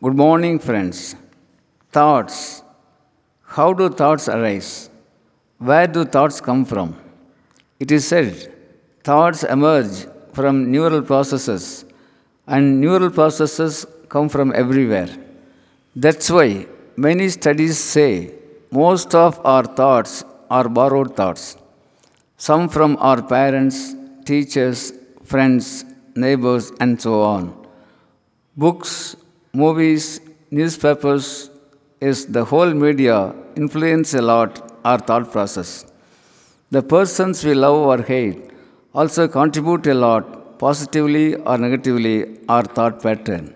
Good morning, friends. Thoughts. How do thoughts arise? Where do thoughts come from? It is said thoughts emerge from neural processes, and neural processes come from everywhere. That's why many studies say most of our thoughts are borrowed thoughts. Some from our parents, teachers, friends, neighbors, and so on. Books, movies, newspapers, is the whole media influence a lot our thought process. The persons we love or hate also contribute a lot, positively or negatively, our thought pattern.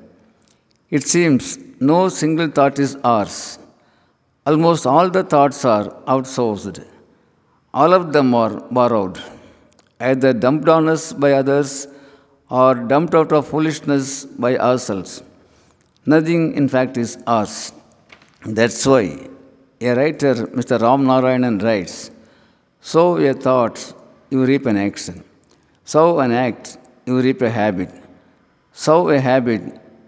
It seems no single thought is ours. Almost all the thoughts are outsourced. All of them are borrowed, either dumped on us by others or dumped out of foolishness by ourselves. Nothing, in fact, is ours. That's why a writer, Mr. Ram Narayanan, writes Sow a thought, you reap an action. Sow an act, you reap a habit. Sow a habit,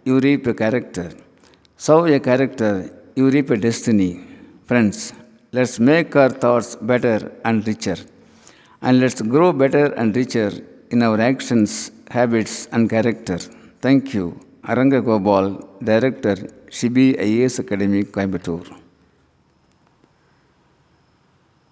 you reap a character. Sow a character, you reap a destiny. Friends, let's make our thoughts better and richer. And let's grow better and richer in our actions, habits, and character. Thank you. Arangagopal director CPIAS academy Coimbatore.